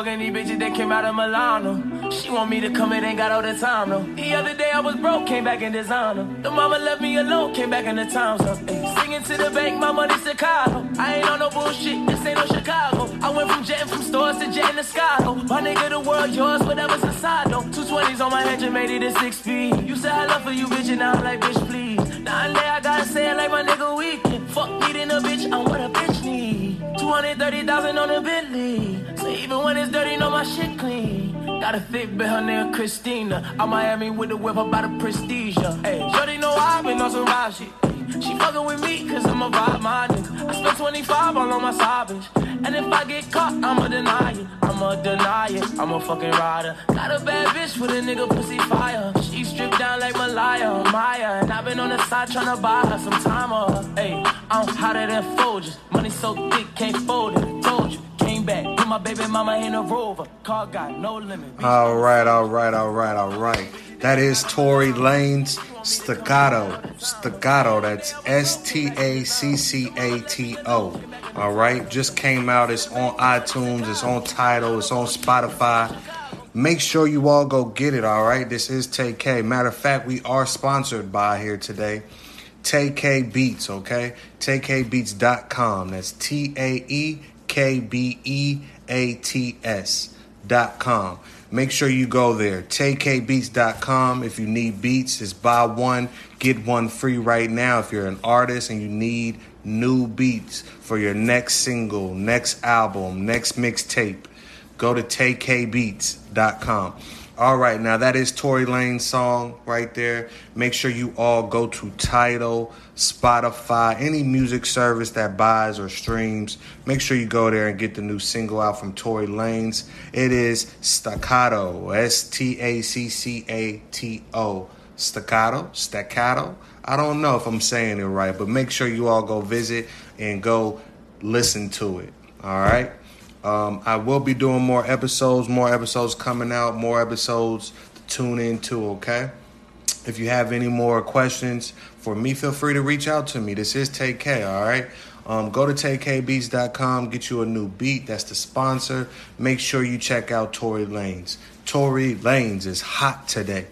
Fucking these bitches that came out of Milano. She want me to come in, ain't got all the time though. The other day I was broke, came back in designer. The mama left me alone, came back in the town so. Ay, singing to the bank, my money Chicago. I ain't on no bullshit, this ain't no Chicago. I went from jetting from stores to jetting the sky. Oh, my nigga, the world yours, whatever's inside though. Two twenties on my head, just made it to six feet. You said I love for you, bitch, and now I'm like, bitch, please. Now and there I gotta say it like my nigga weekend. Fuck needing a bitch, I'm what a bitch need. 230,000 on the Bentley. Shit clean. Got a thick bitch, her name Christina. I'm Miami with the whip about the prestige. Hey, Shorty know I've been on some ride shit. She fucking with me cause I'm a vibe minded. I spent 25 all on my side bitch. And if I get caught, I'ma deny it. I'ma deny it. I'm a fucking rider. Got a bad bitch with a nigga pussy fire. She stripped down like Malaya, Maya. And I've been on the side tryna buy her some time. Uh, hey, I'm hotter than Folgers. Money so thick, can't fold it. My baby mama in a rover. Car got no limit. All right, all right, all right, all right. That is Tory Lanez Staccato. Staccato, that's S T A C C A T O. All right, just came out. It's on iTunes, it's on Tidal, it's on Spotify. Make sure you all go get it, all right? This is Tae K. Matter of fact, we are sponsored by here today. Tae K Beats, okay? TaeKBeats.com. That's T A E K B E A T S dot com. Make sure you go there. TaeKBeats.com. If you need beats, it's buy one, get one free right now. If you're an artist and you need new beats for your next single, next album, next mixtape, go to TaeKBeats.com. All right, now that is Tory Lanez song right there. Make sure you all go to Tidal, Spotify, any music service that buys or streams. Make sure you go there and get the new single out from Tory Lanez. It is Staccato, S T A C C A T O. Staccato, Staccato. I don't know if I'm saying it right, but make sure you all go visit and go listen to it. All right. Um, I will be doing more episodes, more episodes coming out, more episodes to tune into, okay? If you have any more questions for me, feel free to reach out to me. This is Tae K, all right? Um, go to taekbeats.com, get you a new beat. That's the sponsor. Make sure you check out Tory Lanez. Tory Lanez is hot today.